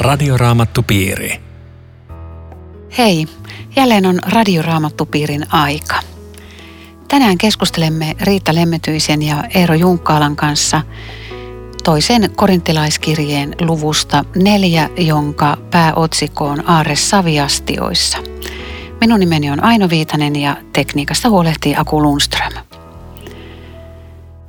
Radioraamattupiiri. Hei, jälleen on Radioraamattupiirin aika. Tänään keskustelemme Riitta Lemmetyisen ja Eero Junkkaalan kanssa toisen korintilaiskirjeen luvusta neljä, jonka pääotsikko on Aare Saviastioissa. Minun nimeni on Aino Viitanen ja tekniikasta huolehtii Aku Lundström.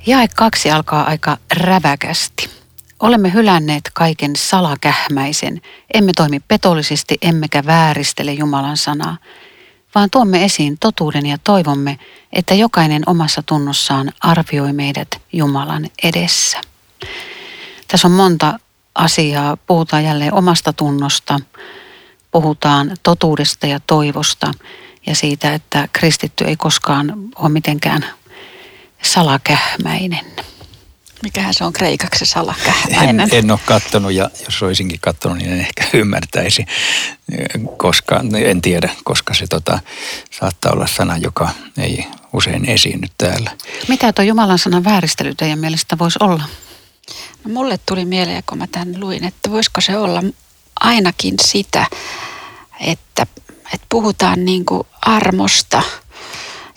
Jae kaksi alkaa aika räväkästi. Olemme hylänneet kaiken salakähmäisen, emme toimi petollisesti emmekä vääristele Jumalan sanaa, vaan tuomme esiin totuuden ja toivomme, että jokainen omassa tunnossaan arvioi meidät Jumalan edessä. Tässä on monta asiaa. Puhutaan jälleen omasta tunnosta, puhutaan totuudesta ja toivosta ja siitä, että kristitty ei koskaan ole mitenkään salakähmäinen. Mikähän se on kreikaksi salakähmäinen? En, en ole katsonut ja jos olisinkin katsonut, niin en ehkä ymmärtäisi, koska, en tiedä, koska se tota, saattaa olla sana, joka ei usein esiinny täällä. Mitä tuo Jumalan sanan vääristely teidän mielestä voisi olla? No mulle tuli mieleen, kun mä tämän luin, että voisiko se olla ainakin sitä, että, että puhutaan niin kuin armosta –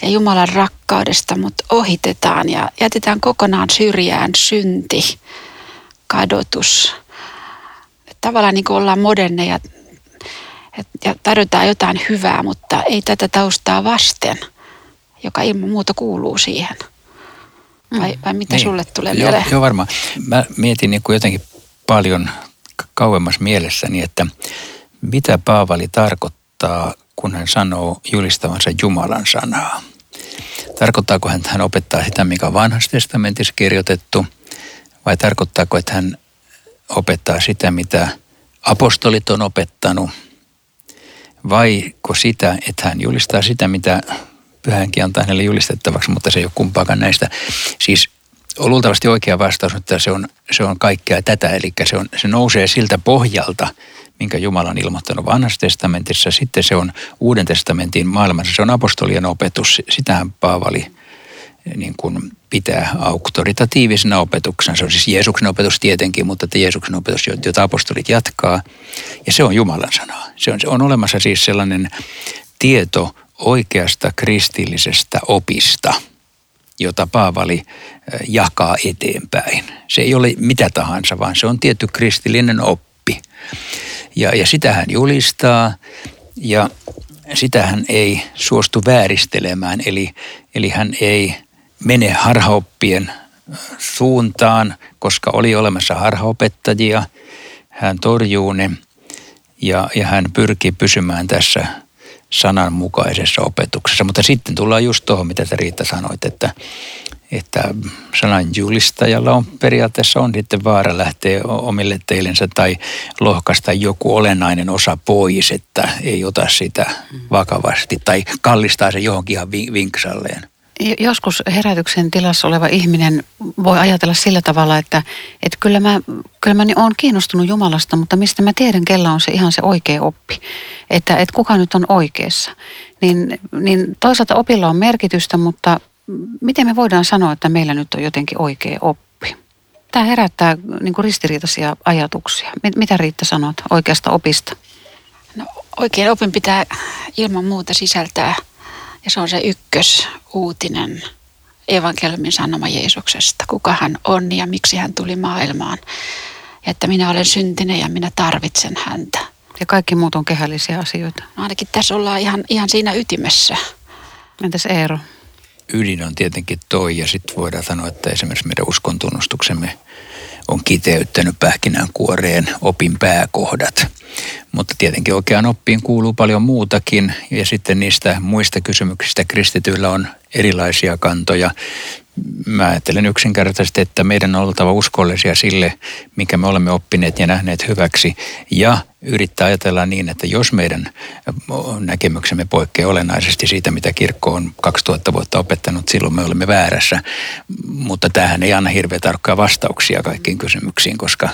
ja Jumalan rakkaudesta, mutta ohitetaan ja jätetään kokonaan syrjään synti, kadotus. Tavallaan niin kuin ollaan moderneja ja tarjotaan jotain hyvää, mutta ei tätä taustaa vasten, joka ilman muuta kuuluu siihen. Vai, mm. vai mitä niin. sulle tulee joo, mieleen? Joo, varmaan. Mä mietin niin kuin jotenkin paljon kauemmas mielessäni, että mitä Paavali tarkoittaa, kun hän sanoo julistavansa Jumalan sanaa. Tarkoittaako hän, että hän opettaa sitä, mikä on vanhassa testamentissa kirjoitettu, vai tarkoittaako, että hän opettaa sitä, mitä apostolit on opettanut, vaiko sitä, että hän julistaa sitä, mitä pyhänkin antaa hänelle julistettavaksi, mutta se ei ole kumpaakaan näistä. Siis on luultavasti oikea vastaus, että se on, se on kaikkea tätä, eli se, on, se nousee siltä pohjalta, minkä Jumala on ilmoittanut vanhassa testamentissa. Sitten se on Uuden testamentin maailmassa, se on apostolien opetus. Sitähän Paavali eh, niin kuin pitää auktoritatiivisena opetuksena. Se on siis Jeesuksen opetus tietenkin, mutta että Jeesuksen opetus, jota apostolit jatkaa. Ja se on Jumalan sanaa. Se on, se on olemassa siis sellainen tieto oikeasta kristillisestä opista, jota Paavali eh, jakaa eteenpäin. Se ei ole mitä tahansa, vaan se on tietty kristillinen oppi. Ja, ja sitä hän julistaa ja sitä hän ei suostu vääristelemään. Eli, eli hän ei mene harhaoppien suuntaan, koska oli olemassa harhaopettajia. Hän torjuu ne ja, ja hän pyrkii pysymään tässä sananmukaisessa opetuksessa. Mutta sitten tullaan just tuohon, mitä sä Riitta sanoit, että, että sanan julistajalla on periaatteessa on sitten vaara lähteä omille teillensä tai lohkasta joku olennainen osa pois, että ei ota sitä vakavasti tai kallistaa se johonkin ihan vinksalleen. Joskus herätyksen tilassa oleva ihminen voi ajatella sillä tavalla, että, että kyllä mä, kyllä mä olen kiinnostunut Jumalasta, mutta mistä mä tiedän, kella on se ihan se oikea oppi. Että, että kuka nyt on oikeassa. Niin, niin toisaalta opilla on merkitystä, mutta miten me voidaan sanoa, että meillä nyt on jotenkin oikea oppi? Tämä herättää niin kuin ristiriitaisia ajatuksia. Mitä Riitta sanot oikeasta opista? No, oikein opin pitää ilman muuta sisältää, ja se on se ykkösuutinen evankeliumin sanoma Jeesuksesta. Kuka hän on ja miksi hän tuli maailmaan. Ja että minä olen syntinen ja minä tarvitsen häntä. Ja kaikki muut on kehällisiä asioita. No ainakin tässä ollaan ihan, ihan siinä ytimessä. Entäs Eero? Ydin on tietenkin toi ja sitten voidaan sanoa, että esimerkiksi meidän uskontunnustuksemme on kiteyttänyt pähkinänkuoreen opin pääkohdat. Mutta tietenkin oikeaan oppiin kuuluu paljon muutakin ja sitten niistä muista kysymyksistä kristityillä on erilaisia kantoja mä ajattelen yksinkertaisesti, että meidän on oltava uskollisia sille, mikä me olemme oppineet ja nähneet hyväksi. Ja yrittää ajatella niin, että jos meidän näkemyksemme poikkeaa olennaisesti siitä, mitä kirkko on 2000 vuotta opettanut, silloin me olemme väärässä. Mutta tähän ei anna hirveän tarkkoja vastauksia kaikkiin kysymyksiin, koska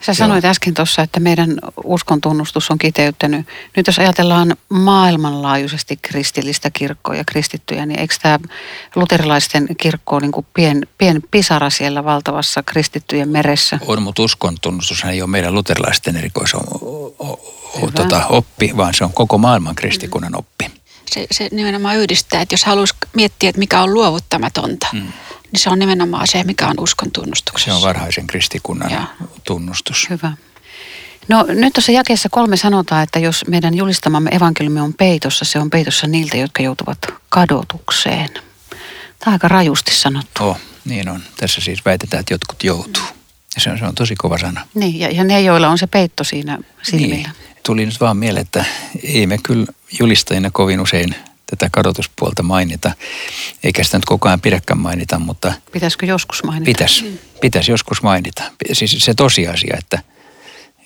Sä sanoit Joo. äsken tuossa, että meidän uskon tunnustus on kiteyttänyt. Nyt jos ajatellaan maailmanlaajuisesti kristillistä kirkkoa ja kristittyjä, niin eikö tämä luterilaisten kirkko ole niin kuin pien, pien pisara siellä valtavassa kristittyjen meressä? On, mutta uskon tunnustus ei ole meidän luterilaisten erikois tota, oppi, vaan se on koko maailman kristikunnan oppi. Se, se nimenomaan yhdistää, että jos haluaisi miettiä, että mikä on luovuttamatonta, mm niin se on nimenomaan se, mikä on uskon tunnustuksessa. Se on varhaisen kristikunnan ja. tunnustus. Hyvä. No nyt tuossa jakeessa kolme sanotaan, että jos meidän julistamamme evankeliumi on peitossa, se on peitossa niiltä, jotka joutuvat kadotukseen. Tämä on aika rajusti sanottu. Oh, niin on. Tässä siis väitetään, että jotkut joutuu. Ja se on, se on tosi kova sana. Niin, ja, ja ne, joilla on se peitto siinä silmillä. Niin. Tuli nyt vaan mieleen, että ei me kyllä julistajina kovin usein tätä kadotuspuolta mainita. Eikä sitä nyt koko ajan pidäkään mainita, mutta... Pitäisikö joskus mainita? Pitäisi, pitäisi joskus mainita. Siis se tosiasia, että,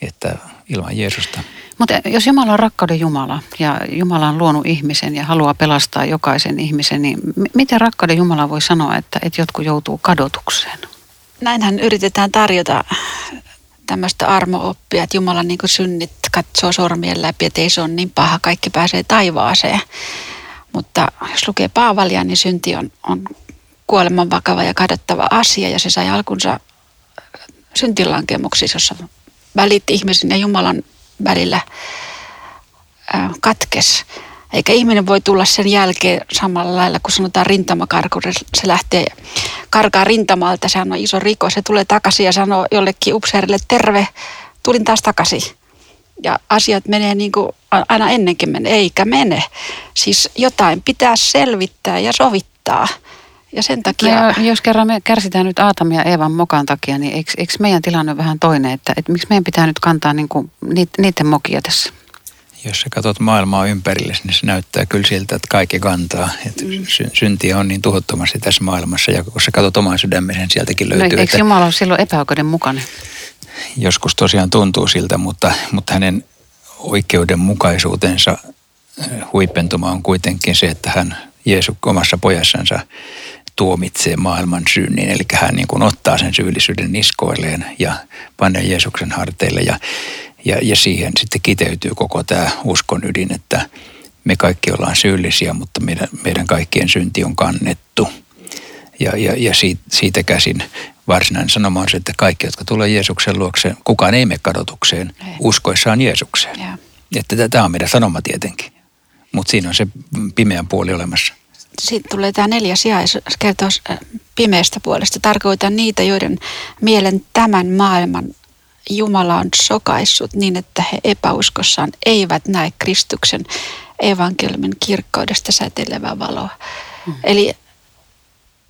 että ilman Jeesusta. Mutta jos Jumala on rakkauden Jumala ja Jumala on luonut ihmisen ja haluaa pelastaa jokaisen ihmisen, niin miten rakkauden Jumala voi sanoa, että, että jotkut joutuu kadotukseen? Näinhän yritetään tarjota tämmöistä armooppia, että Jumala niin synnit katsoo sormien läpi, että ei se ole niin paha, kaikki pääsee taivaaseen. Mutta jos lukee Paavalia, niin synti on, on kuoleman vakava ja kadottava asia ja se sai alkunsa syntilankemuksissa, jossa välit ihmisen ja Jumalan välillä katkes. Eikä ihminen voi tulla sen jälkeen samalla lailla, kun sanotaan rintamakarku, se lähtee karkaa rintamalta, sehän on iso rikos. Se tulee takaisin ja sanoo jollekin upseerille, terve, tulin taas takaisin ja asiat menee niin kuin aina ennenkin menee, eikä mene. Siis jotain pitää selvittää ja sovittaa. Ja sen takia... No, jos kerran me kärsitään nyt Aatamia ja Eevan mokan takia, niin eikö, eikö meidän tilanne vähän toinen, että, että miksi meidän pitää nyt kantaa niin kuin niiden mokia tässä? Jos sä katsot maailmaa ympärille, niin se näyttää kyllä siltä, että kaikki kantaa. Että mm. syntiä on niin tuhottomasti tässä maailmassa ja kun sä katsot oman sydämisen, sieltäkin no, löytyy. No, eikö että... Jumala ole silloin epäoikeudenmukainen? Joskus tosiaan tuntuu siltä, mutta, mutta hänen oikeudenmukaisuutensa äh, huipentuma on kuitenkin se, että hän Jeesus omassa pojassansa tuomitsee maailman synnin. Eli hän niin kuin ottaa sen syyllisyyden niskoilleen ja panee Jeesuksen harteille ja, ja, ja siihen sitten kiteytyy koko tämä uskon ydin, että me kaikki ollaan syyllisiä, mutta meidän, meidän kaikkien synti on kannettu. Ja, ja, ja siitä, siitä käsin varsinainen sanoma on se, että kaikki, jotka tulee Jeesuksen luokse, kukaan ei mene kadotukseen ei. uskoissaan Jeesukseen. Ja. Että tämä on meidän sanoma tietenkin, mutta siinä on se pimeän puoli olemassa. Sitten tulee tämä neljäs jae, kertoo äh, pimeästä puolesta. Tarkoitan niitä, joiden mielen tämän maailman Jumala on sokaissut niin, että he epäuskossaan eivät näe Kristuksen evankeliumin kirkkaudesta säteilevää valoa. Mm. Eli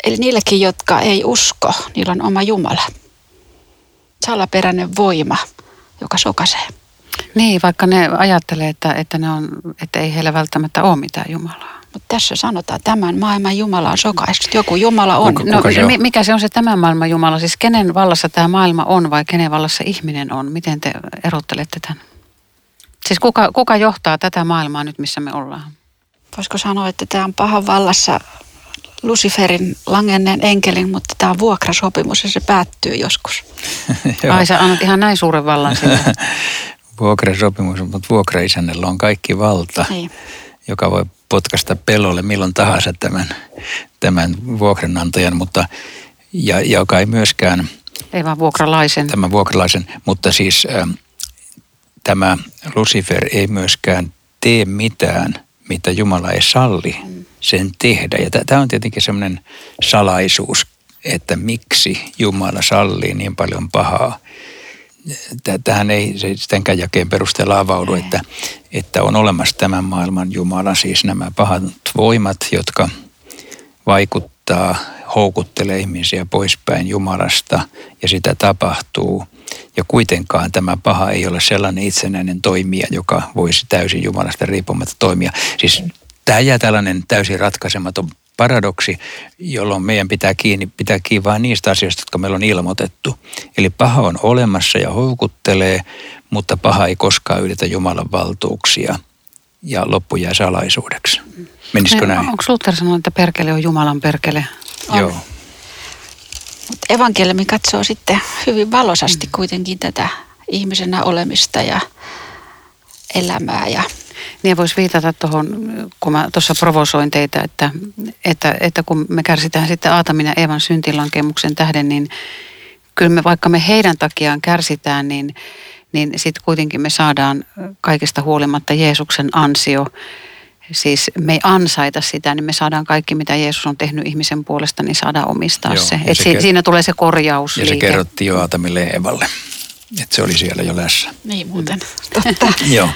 Eli niillekin, jotka ei usko, niillä on oma Jumala. Salaperäinen voima, joka sokaisee. Niin, vaikka ne ajattelee, että, että, ne on, että ei heillä välttämättä ole mitään Jumalaa. Mutta tässä sanotaan, että tämän maailman Jumala on sokaissut. Joku Jumala on. Kuka, kuka no, se on? Mikä se on se tämän maailman Jumala? Siis kenen vallassa tämä maailma on vai kenen vallassa ihminen on? Miten te erottelette tämän? Siis kuka, kuka johtaa tätä maailmaa nyt, missä me ollaan? Voisiko sanoa, että tämä on pahan vallassa Luciferin langenneen enkelin, mutta tämä on vuokrasopimus ja se päättyy joskus. Ai sä annat ihan näin suuren vallan sille. vuokrasopimus, mutta vuokraisännellä on kaikki valta, niin. joka voi potkasta pelolle milloin tahansa tämän, tämän vuokranantajan, mutta ja, joka ei myöskään... Ei vaan vuokralaisen. Tämän vuokralaisen, mutta siis äh, tämä Lucifer ei myöskään tee mitään, mitä Jumala ei salli. Sen tehdä. Ja tämä on tietenkin semmoinen salaisuus, että miksi Jumala sallii niin paljon pahaa. Tähän ei sitänkään jakeen perusteella avaudu, että, että on olemassa tämän maailman Jumala, siis nämä pahat voimat, jotka vaikuttaa, houkuttelee ihmisiä poispäin Jumalasta ja sitä tapahtuu. Ja kuitenkaan tämä paha ei ole sellainen itsenäinen toimija, joka voisi täysin Jumalasta riippumatta toimia. Siis tämä jää tällainen täysin ratkaisematon paradoksi, jolloin meidän pitää kiinni, pitää kiinni vain niistä asioista, jotka meillä on ilmoitettu. Eli paha on olemassa ja houkuttelee, mutta paha ei koskaan ylitä Jumalan valtuuksia ja loppu jää salaisuudeksi. Menisikö näin? Onko Luther sanonut, että perkele on Jumalan perkele? On. Joo. Mutta evankeliumi katsoo sitten hyvin valosasti kuitenkin tätä ihmisenä olemista ja elämää. Ja... Niin voisi viitata tuohon, kun mä tuossa provosoin teitä, että, että, että kun me kärsitään sitten Aatamin ja Eevan syntilankemuksen tähden, niin kyllä me, vaikka me heidän takiaan kärsitään, niin, niin sitten kuitenkin me saadaan kaikesta huolimatta Jeesuksen ansio. Siis me ei ansaita sitä, niin me saadaan kaikki, mitä Jeesus on tehnyt ihmisen puolesta, niin saadaan omistaa Joo, se. Et se si- siinä tulee se korjaus. Ja se kerrottiin jo Aatamille ja Evalle, että se oli siellä jo lässä. Niin muuten, totta. Joo.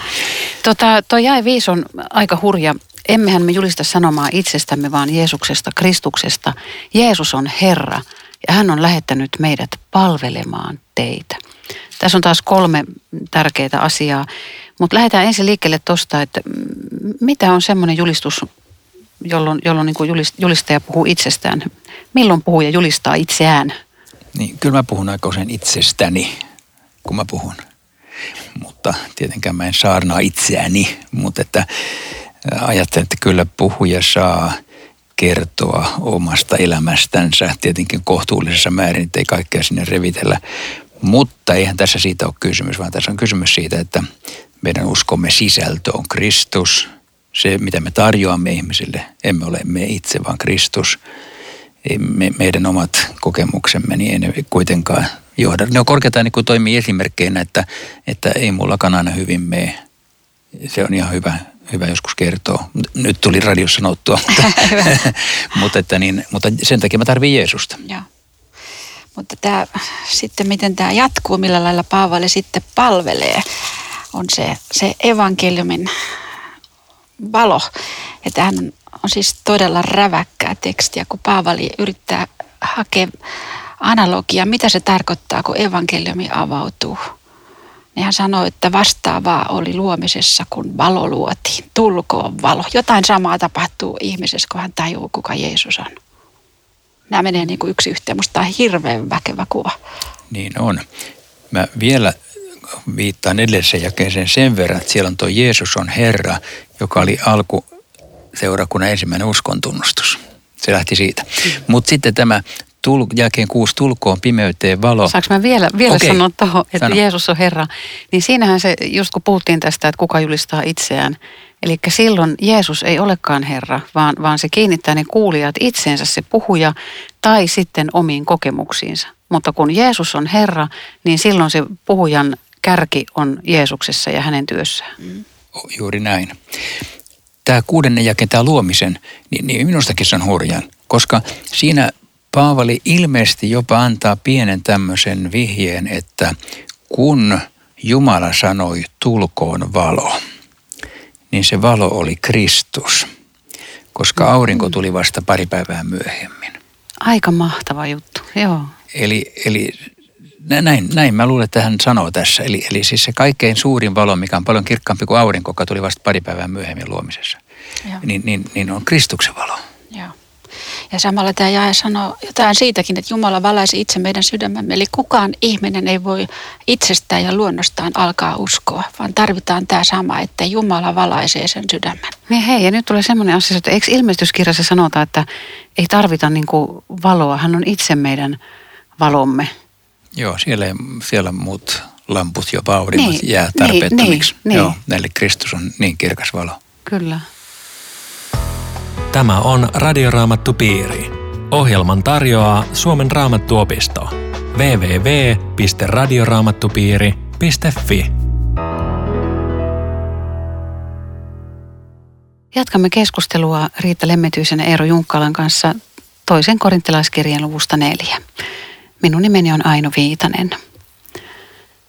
Tota, toi jäi viisi on aika hurja. Emmehän me julista sanomaa itsestämme, vaan Jeesuksesta, Kristuksesta. Jeesus on Herra ja hän on lähettänyt meidät palvelemaan teitä. Tässä on taas kolme tärkeää asiaa, mutta lähdetään ensin liikkeelle tuosta, että mitä on semmoinen julistus, jolloin, jolloin niin julistaja puhuu itsestään. Milloin puhuja julistaa itseään? Niin, kyllä mä puhun aika usein itsestäni, kun mä puhun. Mutta tietenkään mä en saarnaa itseäni, mutta että ajattelen, että kyllä puhuja saa – kertoa omasta elämästänsä, tietenkin kohtuullisessa määrin, ei kaikkea sinne revitellä. Mutta eihän tässä siitä ole kysymys, vaan tässä on kysymys siitä, että meidän uskomme sisältö on Kristus. Se, mitä me tarjoamme ihmisille, emme ole me itse, vaan Kristus. Me, meidän omat kokemuksemme, niin ei ne kuitenkaan johda. Ne on korkeintaan niin kuin toimii esimerkkeinä, että, että ei mullakaan aina hyvin mene. Se on ihan hyvä, hyvä joskus kertoa. Nyt tuli radiossa sanottua, mutta, mutta, että niin, mutta sen takia mä tarvitsen Jeesusta. Joo. Mutta tämä, sitten miten tämä jatkuu, millä lailla Paavali sitten palvelee, on se, se evankeliumin valo. Ja tämähän on siis todella räväkkää tekstiä, kun Paavali yrittää hakea analogia, mitä se tarkoittaa, kun evankeliumi avautuu – niin hän sanoi, että vastaavaa oli luomisessa, kun valo luotiin. Tulkoon valo. Jotain samaa tapahtuu ihmisessä, kun hän tajuu, kuka Jeesus on. Nämä menee niin kuin yksi yhteen. Musta on hirveän väkevä kuva. Niin on. Mä vielä viittaan edelliseen jakeeseen sen verran, että siellä on tuo Jeesus on Herra, joka oli alku seurakunnan ensimmäinen uskontunnustus. Se lähti siitä. Mm. Mutta sitten tämä tul, jälkeen kuusi tulkoon pimeyteen valo. Saanko mä vielä, vielä okay. sanoa tuohon, että Sano. Jeesus on Herra? Niin siinähän se, just kun puhuttiin tästä, että kuka julistaa itseään. Eli silloin Jeesus ei olekaan Herra, vaan, vaan se kiinnittää ne kuulijat itseensä, se puhuja, tai sitten omiin kokemuksiinsa. Mutta kun Jeesus on Herra, niin silloin se puhujan kärki on Jeesuksessa ja hänen työssään. Mm. Juuri näin. Tämä kuudennen jake, tämä luomisen, niin, niin minustakin se on hurjan, koska siinä Paavali ilmeisesti jopa antaa pienen tämmöisen vihjeen, että kun Jumala sanoi tulkoon valo, niin se valo oli Kristus, koska aurinko tuli vasta pari päivää myöhemmin. Aika mahtava juttu, joo. Eli, eli näin, näin mä luulen, että hän sanoo tässä. Eli, eli siis se kaikkein suurin valo, mikä on paljon kirkkaampi kuin aurinko, joka tuli vasta pari päivää myöhemmin luomisessa, niin, niin, niin on Kristuksen valo. Joo. Ja samalla tämä jae sanoo jotain siitäkin, että Jumala valaisi itse meidän sydämemme. Eli kukaan ihminen ei voi itsestään ja luonnostaan alkaa uskoa, vaan tarvitaan tämä sama, että Jumala valaisee sen sydämen. Niin hei, ja nyt tulee semmoinen asia, että eikö ilmestyskirjassa sanota, että ei tarvita niin kuin valoa, hän on itse meidän valomme. Joo, siellä, siellä muut lamput ja auringot niin, jää niin, tarpeettomiksi. Niin, niin, Joo, näille Kristus on niin kirkas valo. Kyllä. Tämä on Radioraamattu Piiri. Ohjelman tarjoaa Suomen raamattuopisto. www.radioraamattupiiri.fi Jatkamme keskustelua Riitta Lemmetyisen ja Eero Junkkalan kanssa toisen korintilaiskirjan luvusta neljä. Minun nimeni on Aino Viitanen.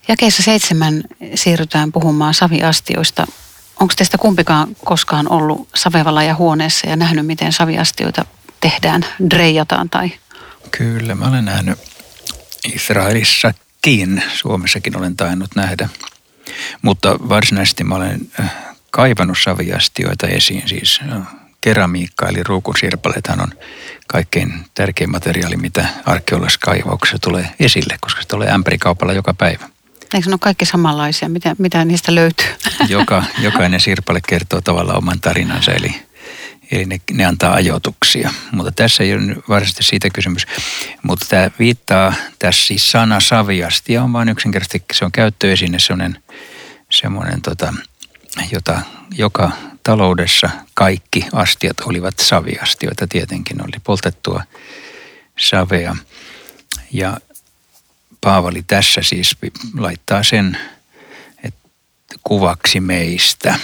Jakeessa seitsemän siirrytään puhumaan saviastioista Onko teistä kumpikaan koskaan ollut savevalla ja huoneessa ja nähnyt, miten saviastioita tehdään, dreijataan tai? Kyllä, mä olen nähnyt Israelissakin, Suomessakin olen tainnut nähdä. Mutta varsinaisesti mä olen äh, kaivannut saviastioita esiin, siis äh, keramiikka eli ruukunsirpalethan on kaikkein tärkein materiaali, mitä arkeologisessa kaivauksessa tulee esille, koska se tulee ämpärikaupalla joka päivä. Eikö ne ole kaikki samanlaisia? Mitä, mitä niistä löytyy? Joka, jokainen sirpale kertoo tavallaan oman tarinansa. Eli, Eli ne, ne antaa ajoituksia. Mutta tässä ei ole varsinaisesti siitä kysymys. Mutta tämä viittaa, tässä siis sana saviasti on vain yksinkertaisesti, se on käyttöesine, semmoinen, semmoinen tota, jota joka taloudessa kaikki astiat olivat saviastioita. Tietenkin oli poltettua savea. Ja Paavali tässä siis laittaa sen että kuvaksi meistä,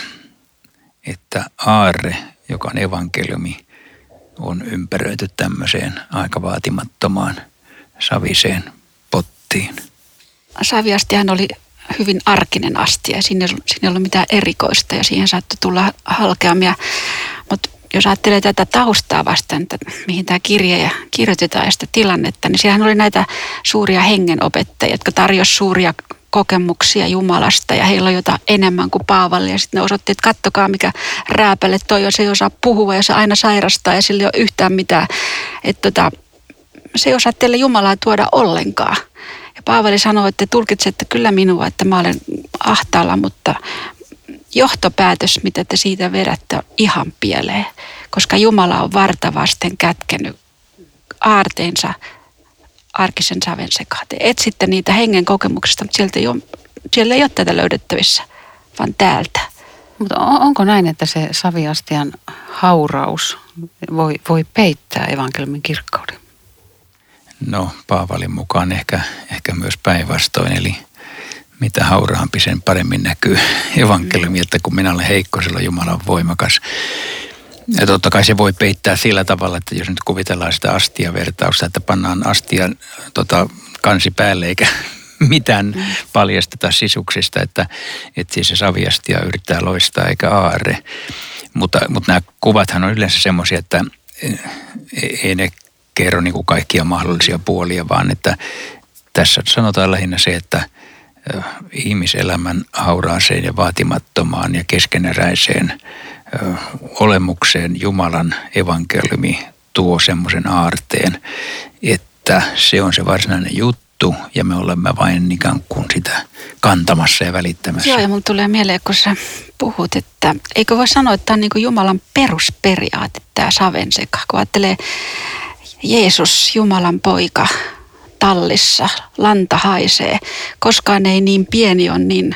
että aarre, joka on evankeliumi, on ympäröity tämmöiseen aika vaatimattomaan saviseen pottiin. Saviastihan oli hyvin arkinen astia. Siinä ei, siinä ei ollut mitään erikoista ja siihen saattoi tulla halkeamia. Mutta jos ajattelee tätä taustaa vastaan, että mihin tämä kirja ja kirjoitetaan ja sitä tilannetta, niin siellähän oli näitä suuria hengenopettajia, jotka tarjosivat suuria kokemuksia Jumalasta ja heillä on jotain enemmän kuin Paavalle. Ja sitten ne osoitti, että kattokaa mikä rääpäle toi, jos ei osaa puhua ja se aina sairastaa ja sillä ei ole yhtään mitään. Että tota, se ei osaa teille Jumalaa tuoda ollenkaan. Paavali sanoi, että te tulkitsette kyllä minua, että mä olen ahtaalla, mutta johtopäätös, mitä te siitä vedätte, on ihan pieleen. Koska Jumala on vartavasten kätkenyt aarteensa arkisen saven sekaan. Te etsitte niitä hengen kokemuksista, mutta sieltä ei ole, siellä ei ole tätä löydettävissä, vaan täältä. Mutta onko näin, että se saviastian hauraus voi, voi peittää evankeliumin kirkkauden? No Paavalin mukaan ehkä, ehkä myös päinvastoin, eli mitä hauraampi sen paremmin näkyy evankeliumi, että kun minä olen heikko, silloin Jumala on voimakas. Ja totta kai se voi peittää sillä tavalla, että jos nyt kuvitellaan sitä astia-vertausta, että pannaan astia tota, kansi päälle eikä mitään paljasteta sisuksista, että, että siis se saviastia yrittää loistaa eikä aarre. Mutta, mutta nämä kuvathan on yleensä semmoisia, että ei ne kerro niin kuin kaikkia mahdollisia puolia, vaan että tässä sanotaan lähinnä se, että ihmiselämän hauraaseen ja vaatimattomaan ja keskeneräiseen olemukseen Jumalan evankeliumi tuo semmoisen aarteen, että se on se varsinainen juttu ja me olemme vain ikään kuin sitä kantamassa ja välittämässä. Joo, ja mulla tulee mieleen, kun sä puhut, että eikö voi sanoa, että tämä on niin Jumalan perusperiaate, tämä savenseka, kun ajattelee Jeesus, Jumalan poika, tallissa, lanta haisee. Koskaan ei niin pieni on niin,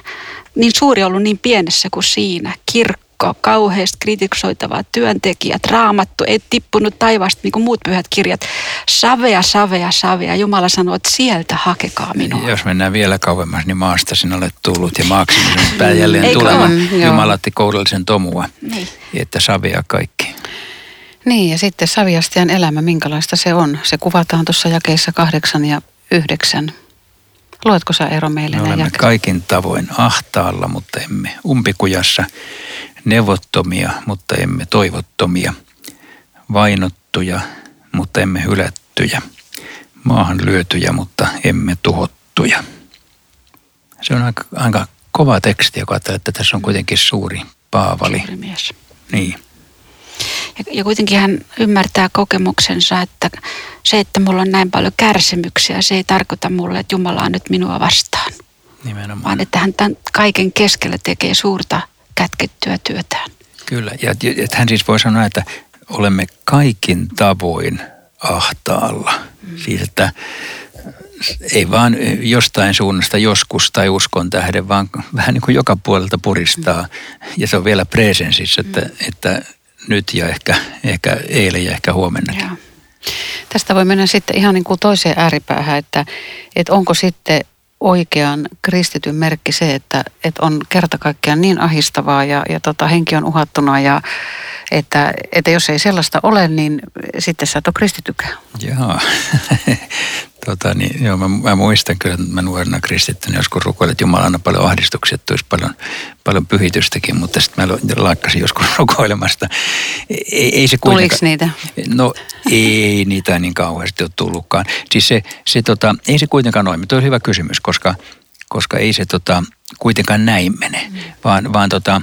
niin suuri ollut niin pienessä kuin siinä. Kirkko, kauheasti kritisoitavaa työntekijät, raamattu, ei tippunut taivaasta niin kuin muut pyhät kirjat. Savea, savea, savea. Jumala sanoo, että sieltä hakekaa minua. Jos mennään vielä kauemmas, niin maasta sinä olet tullut ja maaksi pää jälleen tulemaan. Jumala otti kourallisen tomua, niin. että savea kaikki. Niin, ja sitten Saviastian elämä, minkälaista se on? Se kuvataan tuossa jakeissa kahdeksan ja yhdeksän. Luetko sä Eero meille Me olemme kaikin tavoin ahtaalla, mutta emme umpikujassa, nevottomia, mutta emme toivottomia, vainottuja, mutta emme hylättyjä, maahan lyötyjä, mutta emme tuhottuja. Se on aika, aika kova teksti, joka ajattelee, että tässä on kuitenkin suuri Paavali. Suuri mies. Niin. Ja, ja kuitenkin hän ymmärtää kokemuksensa, että se, että mulla on näin paljon kärsimyksiä, se ei tarkoita mulle, että Jumala on nyt minua vastaan. Nimenomaan. Vaan että hän tämän kaiken keskellä tekee suurta kätkettyä työtään. Kyllä, ja että hän siis voi sanoa, että olemme kaikin tavoin ahtaalla. Mm. Siis, että ei vaan jostain suunnasta joskus tai uskon tähden, vaan vähän niin kuin joka puolelta puristaa. Mm. Ja se on vielä presensissä, että, mm. että nyt ja ehkä, ehkä eilen ja ehkä huomennakin. Ja. Tästä voi mennä sitten ihan niin kuin toiseen ääripäähän, että, että onko sitten oikean kristityn merkki se, että, että on kerta kaikkiaan niin ahistavaa ja, ja tota, henki on uhattuna ja että, että jos ei sellaista ole, niin sitten sä et ole kristitykään. Joo, tota, niin, joo mä, mä, muistan kyllä, että mä nuorena kristittynä joskus rukoilin, että Jumala anna paljon ahdistuksia, että olisi paljon, paljon pyhitystäkin, mutta sitten mä laikkasin joskus rukoilemasta. Ei, ei se Tuliko niitä? No ei niitä niin kauheasti ole tullutkaan. Siis se, se tota, ei se kuitenkaan noin. Tuo on hyvä kysymys, koska, koska ei se tota, kuitenkaan näin mene, mm. vaan, vaan tota,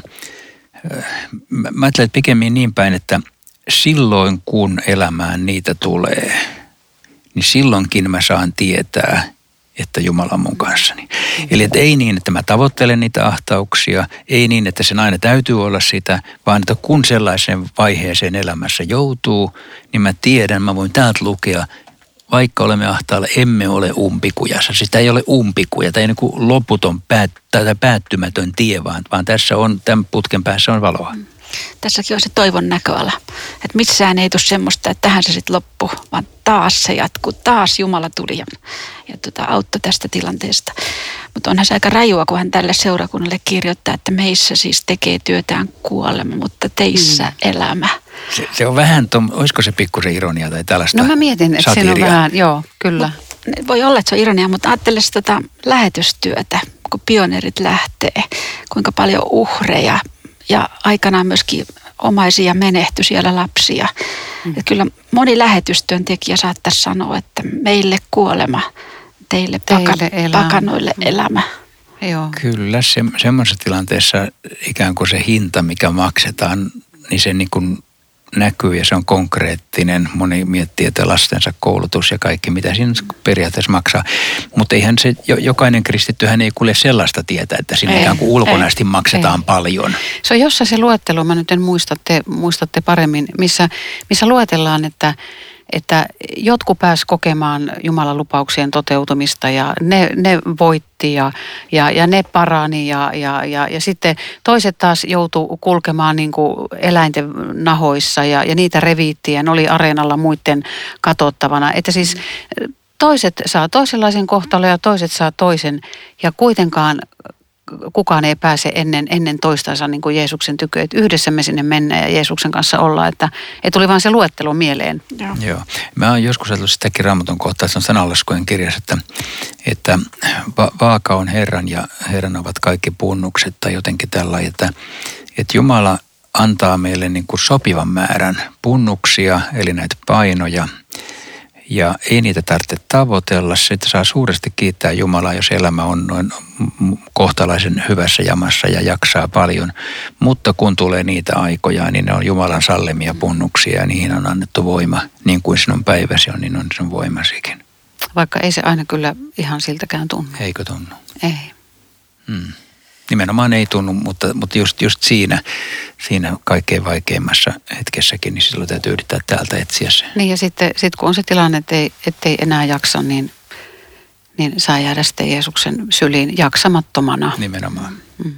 mä ajattelen, että pikemmin niin päin, että silloin kun elämään niitä tulee, niin silloinkin mä saan tietää, että Jumala on mun kanssani. Eli että ei niin, että mä tavoittelen niitä ahtauksia, ei niin, että sen aina täytyy olla sitä, vaan että kun sellaiseen vaiheeseen elämässä joutuu, niin mä tiedän, mä voin täältä lukea, vaikka olemme ahtaalla, emme ole umpikujassa. Sitä ei ole umpikuja, tai ei niin kuin loputon päät, tai päättymätön tie, vaan, vaan tässä on, tämän putken päässä on valoa. Mm tässäkin on se toivon näköala. Että missään ei tule semmoista, että tähän se sitten loppu, vaan taas se jatkuu. Taas Jumala tuli ja, ja tota, auttoi tästä tilanteesta. Mutta onhan se aika rajua, kun hän tälle seurakunnalle kirjoittaa, että meissä siis tekee työtään kuolema, mutta teissä mm. elämä. Se, se on vähän, tom, olisiko se pikkusen ironia tai tällaista No mä mietin, että siinä on vähän, joo, kyllä. Mut, voi olla, että se on ironia, mutta ajattele tota lähetystyötä, kun pioneerit lähtee, kuinka paljon uhreja ja aikanaan myöskin omaisia menehtyi siellä lapsia. Mm. Että kyllä moni lähetystyöntekijä saattaisi sanoa, että meille kuolema, teille, teille paka, elämä. pakanoille mm. elämä. Joo. Kyllä, se, semmoisessa tilanteessa ikään kuin se hinta, mikä maksetaan, niin se niin kuin näkyy ja se on konkreettinen. Moni miettii, että lastensa koulutus ja kaikki, mitä siinä periaatteessa maksaa. Mutta eihän se, jokainen kristittyhän ei kuule sellaista tietä, että sinne ikään kuin ulkonaisesti ei, maksetaan ei. paljon. Se on jossain se luettelo, mä nyt en muistatte, muistatte paremmin, missä, missä luetellaan, että että jotkut pääs kokemaan Jumalan lupauksien toteutumista ja ne, ne voitti ja, ja, ja ne parani ja, ja, ja, ja sitten toiset taas joutu kulkemaan niin kuin eläinten nahoissa ja, ja niitä reviittiä, ne oli areenalla muiden katottavana. Että siis toiset saa toisenlaisen kohtalon ja toiset saa toisen ja kuitenkaan kukaan ei pääse ennen, ennen toistansa niin kuin Jeesuksen tykö. Että yhdessä me sinne mennään ja Jeesuksen kanssa ollaan. Että, että tuli vaan se luettelo mieleen. Joo. Joo. Mä oon joskus ajatellut sitäkin raamatun kohtaa, se on sanallaskujen kirjassa, että, että va- vaaka on Herran ja Herran ovat kaikki punnukset tai jotenkin tällä, että, että Jumala antaa meille niin kuin sopivan määrän punnuksia, eli näitä painoja – ja ei niitä tarvitse tavoitella. Sitten saa suuresti kiittää Jumalaa, jos elämä on noin kohtalaisen hyvässä jamassa ja jaksaa paljon. Mutta kun tulee niitä aikoja, niin ne on Jumalan sallimia punnuksia ja niihin on annettu voima. Niin kuin sinun päiväsi on, niin on sinun voimasikin. Vaikka ei se aina kyllä ihan siltäkään tunnu. Eikö tunnu? Ei. Hmm nimenomaan ei tunnu, mutta, mutta just, just siinä, siinä kaikkein vaikeimmassa hetkessäkin, niin silloin täytyy yrittää täältä etsiä se. Niin ja sitten sit kun on se tilanne, että ei, ettei enää jaksa, niin, niin saa jäädä sitten Jeesuksen syliin jaksamattomana. Nimenomaan. Mm.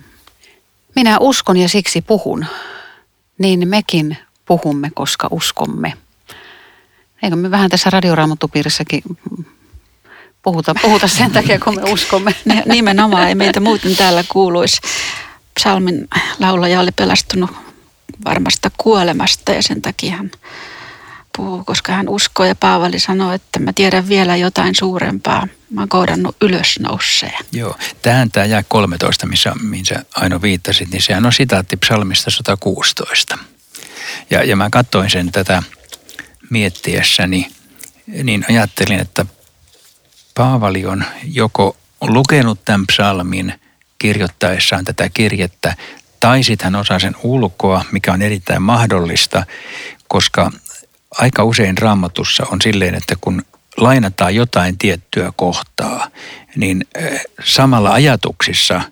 Minä uskon ja siksi puhun. Niin mekin puhumme, koska uskomme. Eikö me vähän tässä radioraamattupiirissäkin puhuta, puhuta sen takia, kun me uskomme. Nimenomaan, ei meitä muuten täällä kuuluisi. Psalmin laulaja oli pelastunut varmasta kuolemasta ja sen takia hän puhuu, koska hän uskoo ja Paavali sanoo, että mä tiedän vielä jotain suurempaa. Mä oon kohdannut ylösnouseen. Joo, tähän tämä jää 13, missä, mihin sä Aino viittasit, niin sehän on sitaatti psalmista 116. Ja, ja mä katsoin sen tätä miettiessäni, niin ajattelin, että Paavali on joko lukenut tämän psalmin kirjoittaessaan tätä kirjettä, tai sitten hän osaa sen ulkoa, mikä on erittäin mahdollista, koska aika usein raamatussa on silleen, että kun lainataan jotain tiettyä kohtaa, niin eh, samalla ajatuksissa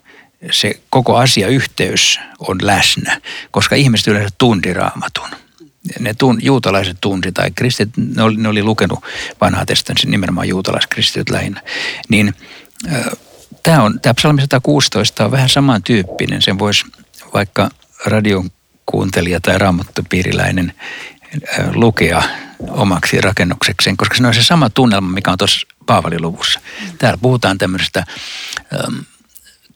se koko asiayhteys on läsnä, koska ihmiset yleensä tunti raamatun ne tun, juutalaiset tunsi tai kristit, ne oli, ne oli lukenut vanhaa testamenttia, nimenomaan juutalaiskristityt lähinnä, niin tämä on, tämä psalmi 116 on vähän samantyyppinen. Sen voisi vaikka radion kuuntelija tai raamattupiiriläinen lukea omaksi rakennuksekseen, koska se on se sama tunnelma, mikä on tuossa Paavaliluvussa. Täällä puhutaan tämmöisestä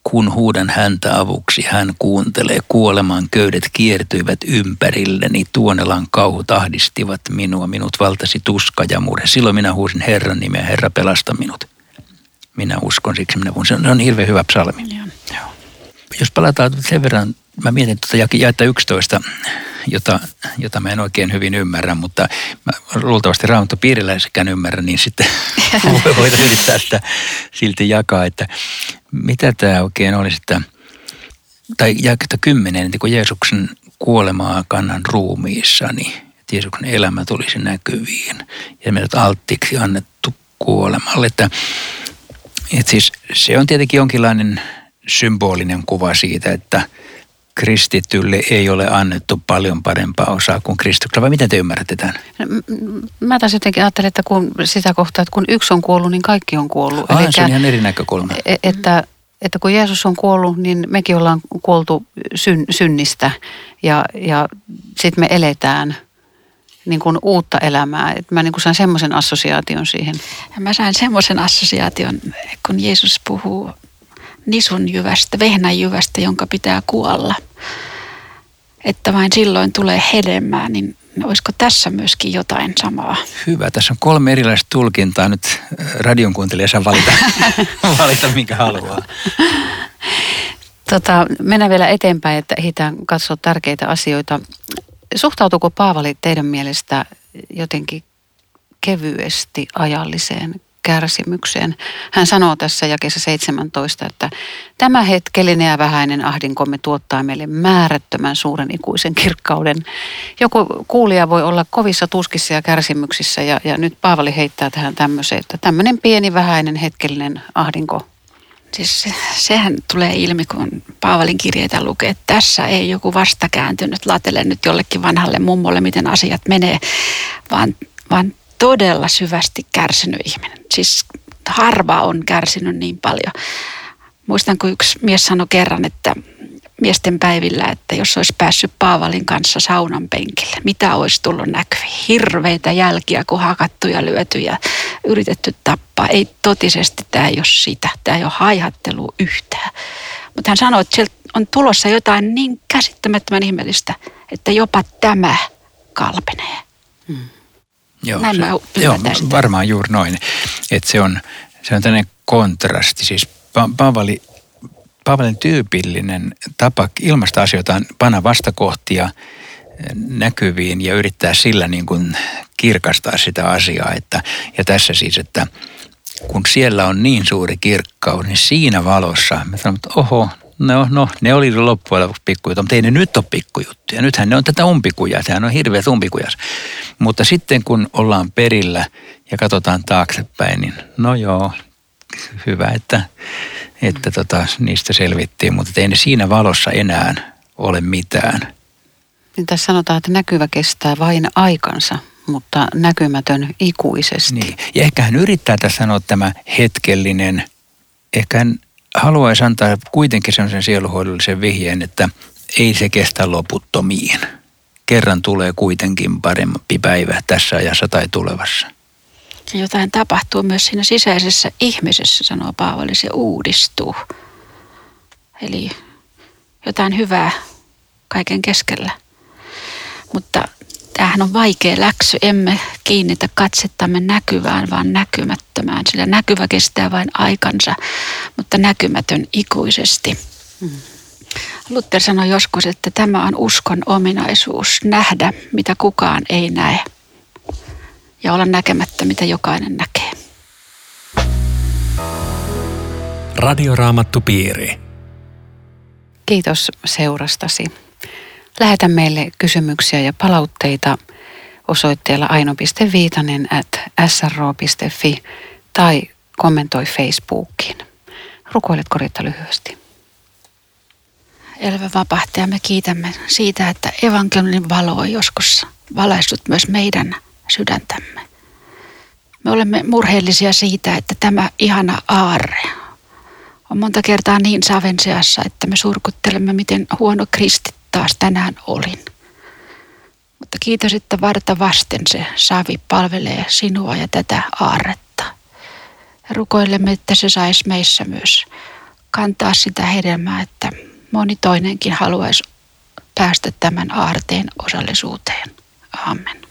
kun huudan häntä avuksi, hän kuuntelee. Kuoleman köydet kiertyivät ympärilleni. Tuonelan kauhut ahdistivat minua. Minut valtasi tuska ja murhe. Silloin minä huusin Herran nimeä. Herra pelasta minut. Minä uskon, siksi minä puhun. Se on, se on hirveän hyvä psalmi. Joo. Jos palataan sen verran, mä mietin tuota jaetta 11, jota, jota mä en oikein hyvin ymmärrä, mutta mä luultavasti raamattopiiriläisekään ymmärrä, niin sitten voidaan yrittää sitä silti jakaa, että mitä tämä oikein olisi, että, tai jaaketta kymmenen, että kun Jeesuksen kuolemaa kannan ruumiissani, niin että Jeesuksen elämä tulisi näkyviin ja meidät alttiiksi annettu kuolemalle, että Et siis se on tietenkin jonkinlainen symbolinen kuva siitä, että kristitylle ei ole annettu paljon parempaa osaa kuin Kristuksella. Vai miten te ymmärrätte tämän? Mä taas jotenkin ajattelen, että kun sitä kohtaa, että kun yksi on kuollut, niin kaikki on kuollut. Ah, se on ihan eri näkökulma. E- että, että kun Jeesus on kuollut, niin mekin ollaan kuoltu syn, synnistä ja, ja sitten me eletään niin kuin uutta elämää. Et mä niin kuin sain semmoisen assosiaation siihen. Mä sain semmoisen assosiaation, kun Jeesus puhuu nisun jyvästä, vehnäjyvästä, jonka pitää kuolla. Että vain silloin tulee hedelmää, niin olisiko tässä myöskin jotain samaa? Hyvä. Tässä on kolme erilaista tulkintaa. Nyt äh, radion kuuntelija saa valita, valita minkä haluaa. Tota, mennään vielä eteenpäin, että ehditään katsoa tärkeitä asioita. Suhtautuuko Paavali teidän mielestä jotenkin kevyesti ajalliseen kärsimykseen. Hän sanoo tässä jakeessa 17, että tämä hetkellinen ja vähäinen ahdinkomme tuottaa meille määrättömän suuren ikuisen kirkkauden. Joku kuulija voi olla kovissa tuskissa ja kärsimyksissä ja, ja nyt Paavali heittää tähän tämmöiseen, että tämmöinen pieni vähäinen hetkellinen ahdinko Siis sehän tulee ilmi, kun Paavalin kirjeitä lukee, että tässä ei joku vastakääntynyt latele nyt jollekin vanhalle mummolle, miten asiat menee, vaan, vaan todella syvästi kärsinyt ihminen. Siis harva on kärsinyt niin paljon. Muistan, kun yksi mies sanoi kerran, että miesten päivillä, että jos olisi päässyt Paavalin kanssa saunan penkille, mitä olisi tullut näkyviin? Hirveitä jälkiä, kun hakattu ja lyöty ja yritetty tappaa. Ei totisesti, tämä ei ole sitä. Tämä ei ole haihattelu yhtään. Mutta hän sanoi, että sieltä on tulossa jotain niin käsittämättömän ihmeellistä, että jopa tämä kalpenee. Hmm. Joo, Näin se, mä joo varmaan juuri noin. Että se on, se on tämmöinen kontrasti. Siis pa- Paavali, Paavalin tyypillinen tapa ilmaista asioita on panna vastakohtia näkyviin ja yrittää sillä niin kuin kirkastaa sitä asiaa. Että, ja tässä siis, että kun siellä on niin suuri kirkkaus, niin siinä valossa me sanomme, että oho, no, no ne oli loppujen lopuksi pikkujuttuja, mutta ei ne nyt ole pikkujuttuja. Nythän ne on tätä umpikujaa, sehän on hirveä umpikujas. Mutta sitten kun ollaan perillä ja katsotaan taaksepäin, niin no joo, hyvä, että, että tota, niistä selvittiin, mutta ei ne siinä valossa enää ole mitään. Niin tässä sanotaan, että näkyvä kestää vain aikansa, mutta näkymätön ikuisesti. Niin. Ja ehkä hän yrittää tässä sanoa tämä hetkellinen, ehkä hän haluaisi antaa kuitenkin sellaisen sieluhoidollisen vihjeen, että ei se kestä loputtomiin. Kerran tulee kuitenkin parempi päivä tässä ajassa tai tulevassa. Jotain tapahtuu myös siinä sisäisessä ihmisessä, sanoo Paavali, se uudistuu. Eli jotain hyvää kaiken keskellä. Mutta tämähän on vaikea läksy. Emme kiinnitä katsettamme näkyvään, vaan näkymättömään. Sillä näkyvä kestää vain aikansa, mutta näkymätön ikuisesti. Hmm. Luther sanoi joskus, että tämä on uskon ominaisuus, nähdä mitä kukaan ei näe ja olla näkemättä mitä jokainen näkee. Radioraamattu piiri. Kiitos seurastasi. Lähetä meille kysymyksiä ja palautteita osoitteella aino.viitanen at sro.fi tai kommentoi Facebookiin. Rukoiletko Riitta lyhyesti? Elävä vapahtaja, me kiitämme siitä, että evankeliumin valo on joskus valaissut myös meidän sydäntämme. Me olemme murheellisia siitä, että tämä ihana aarre on monta kertaa niin savenseassa, että me surkuttelemme, miten huono kristit taas tänään olin. Mutta kiitos, että varta vasten se savi palvelee sinua ja tätä aarretta. Ja rukoilemme, että se saisi meissä myös kantaa sitä hedelmää, että moni toinenkin haluaisi päästä tämän aarteen osallisuuteen. Amen.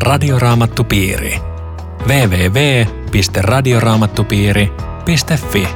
Radioraamattupiiri. www.radioraamattupiiri.fi